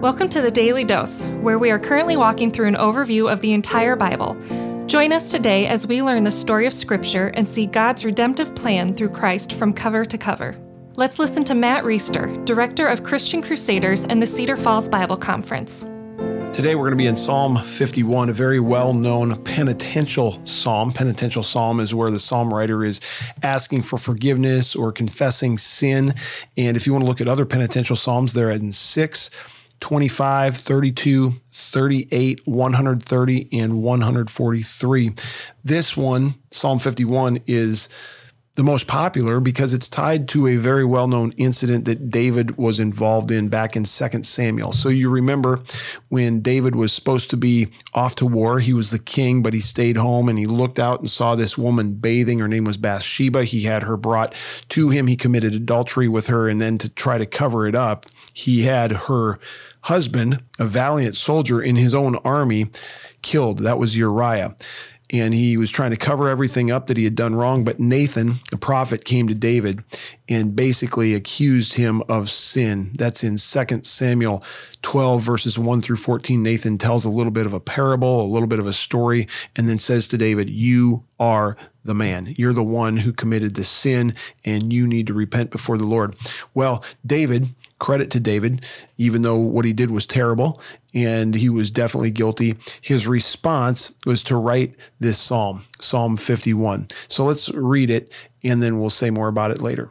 Welcome to the Daily Dose, where we are currently walking through an overview of the entire Bible. Join us today as we learn the story of Scripture and see God's redemptive plan through Christ from cover to cover. Let's listen to Matt Reisetter, Director of Christian Crusaders and the Cedar Falls Bible Conference. Today we're going to be in Psalm 51, a very well known penitential psalm. Penitential psalm is where the psalm writer is asking for forgiveness or confessing sin. And if you want to look at other penitential psalms, they're in 6, 25, 32, 38, 130, and 143. This one, Psalm 51, is the most popular because it's tied to a very well known incident that David was involved in back in 2 Samuel. So you remember when David was supposed to be off to war, he was the king, but he stayed home and he looked out and saw this woman bathing. Her name was Bathsheba. He had her brought to him. He committed adultery with her. And then to try to cover it up, he had her husband, a valiant soldier in his own army, killed. That was Uriah and he was trying to cover everything up that he had done wrong. But Nathan, the prophet, came to David and basically accused him of sin. That's in 2 Samuel 12, verses 1 through 14. Nathan tells a little bit of a parable, a little bit of a story, and then says to David, You are the man. You're the one who committed the sin, and you need to repent before the Lord. Well, David, credit to David, even though what he did was terrible and he was definitely guilty, his response was to write this psalm, Psalm 51. So let's read it, and then we'll say more about it later.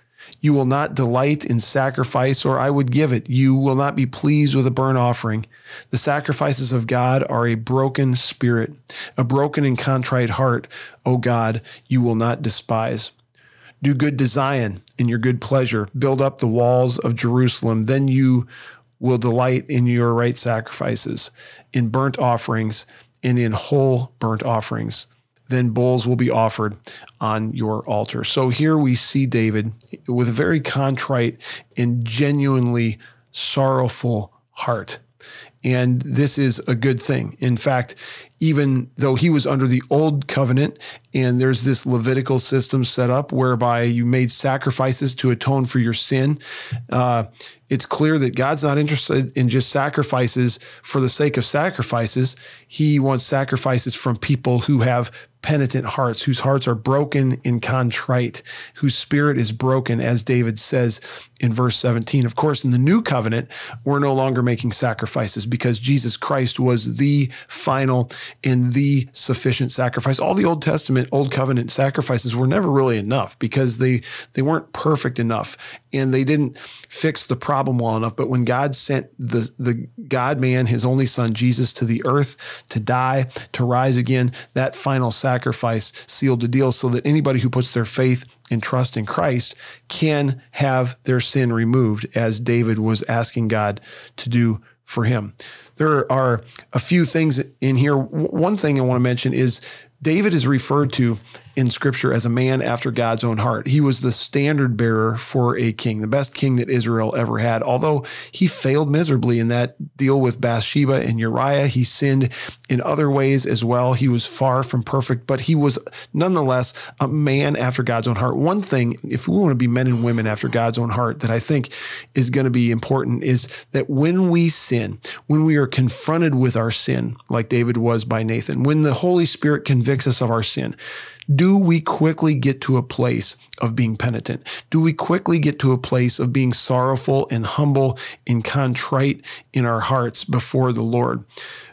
You will not delight in sacrifice, or I would give it. You will not be pleased with a burnt offering. The sacrifices of God are a broken spirit, a broken and contrite heart, O God, you will not despise. Do good to Zion in your good pleasure. Build up the walls of Jerusalem. Then you will delight in your right sacrifices, in burnt offerings, and in whole burnt offerings then bulls will be offered on your altar. So here we see David with a very contrite and genuinely sorrowful heart. And this is a good thing. In fact, even though he was under the old covenant and there's this Levitical system set up whereby you made sacrifices to atone for your sin, uh, it's clear that God's not interested in just sacrifices for the sake of sacrifices. He wants sacrifices from people who have penitent hearts, whose hearts are broken and contrite, whose spirit is broken, as David says in verse 17. Of course, in the new covenant, we're no longer making sacrifices because Jesus Christ was the final and the sufficient sacrifice. All the Old Testament, Old Covenant sacrifices were never really enough because they, they weren't perfect enough and they didn't fix the problem well enough. But when God sent the, the God man, his only son, Jesus, to the earth to die, to rise again, that final sacrifice sealed the deal so that anybody who puts their faith and trust in Christ can have their sin removed, as David was asking God to do for him. There are a few things in here. One thing I want to mention is David is referred to in scripture as a man after God's own heart. He was the standard bearer for a king, the best king that Israel ever had. Although he failed miserably in that deal with Bathsheba and Uriah, he sinned in other ways as well. He was far from perfect, but he was nonetheless a man after God's own heart. One thing, if we want to be men and women after God's own heart, that I think is going to be important is that when we sin, when we are confronted with our sin, like David was by Nathan, when the Holy Spirit convicts us of our sin, do we quickly get to a place of being penitent? Do we quickly get to a place of being sorrowful and humble and contrite in our hearts before the Lord?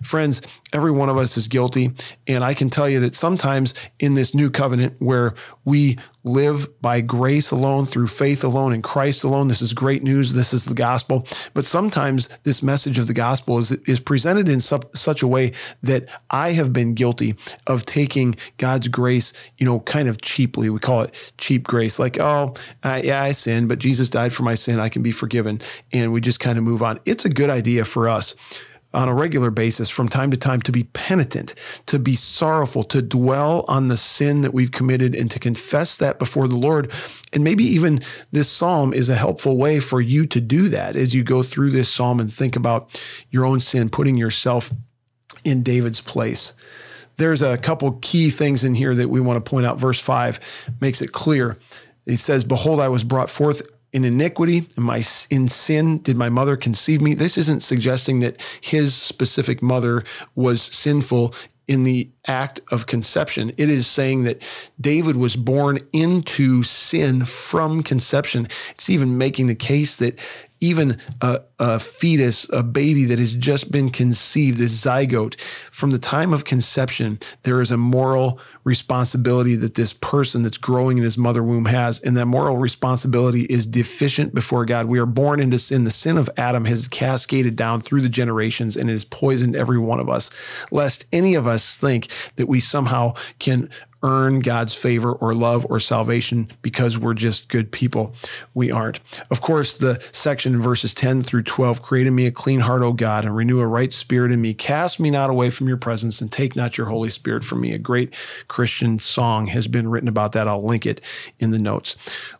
Friends, every one of us is guilty. And I can tell you that sometimes in this new covenant where we live by grace alone, through faith alone, in Christ alone, this is great news. This is the gospel. But sometimes this message of the gospel is, is presented in su- such a way that I have been guilty of taking God's grace, you know, kind of cheaply. We call it cheap grace. Like, oh, I, yeah, I sinned, but Jesus died for my sin. I can be forgiven. And we just kind of move on. It's a good idea for us on a regular basis from time to time to be penitent, to be sorrowful, to dwell on the sin that we've committed and to confess that before the Lord. And maybe even this psalm is a helpful way for you to do that as you go through this psalm and think about your own sin, putting yourself in David's place. There's a couple key things in here that we want to point out. Verse 5 makes it clear. It says, Behold, I was brought forth in iniquity in my in sin did my mother conceive me this isn't suggesting that his specific mother was sinful in the act of conception it is saying that david was born into sin from conception it's even making the case that even a, a, fetus, a baby that has just been conceived, this zygote, from the time of conception, there is a moral responsibility that this person that's growing in his mother womb has. And that moral responsibility is deficient before God. We are born into sin. The sin of Adam has cascaded down through the generations and it has poisoned every one of us, lest any of us think that we somehow can earn God's favor or love or salvation because we're just good people. We aren't. Of course, the section in verses 10 through 12 create in me a clean heart, O God, and renew a right spirit in me. Cast me not away from your presence and take not your Holy Spirit from me. A great Christian song has been written about that. I'll link it in the notes.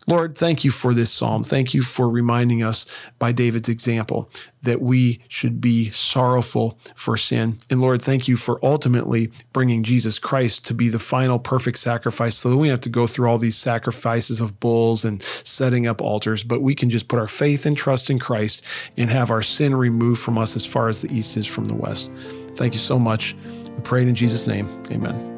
Lord, thank you for this psalm. Thank you for reminding us by David's example that we should be sorrowful for sin. And Lord, thank you for ultimately bringing Jesus Christ to be the final perfect sacrifice so that we don't have to go through all these sacrifices of bulls and setting up altars, but we can just put our faith and trust in Christ and have our sin removed from us as far as the east is from the west. Thank you so much. We pray it in Jesus' name. Amen.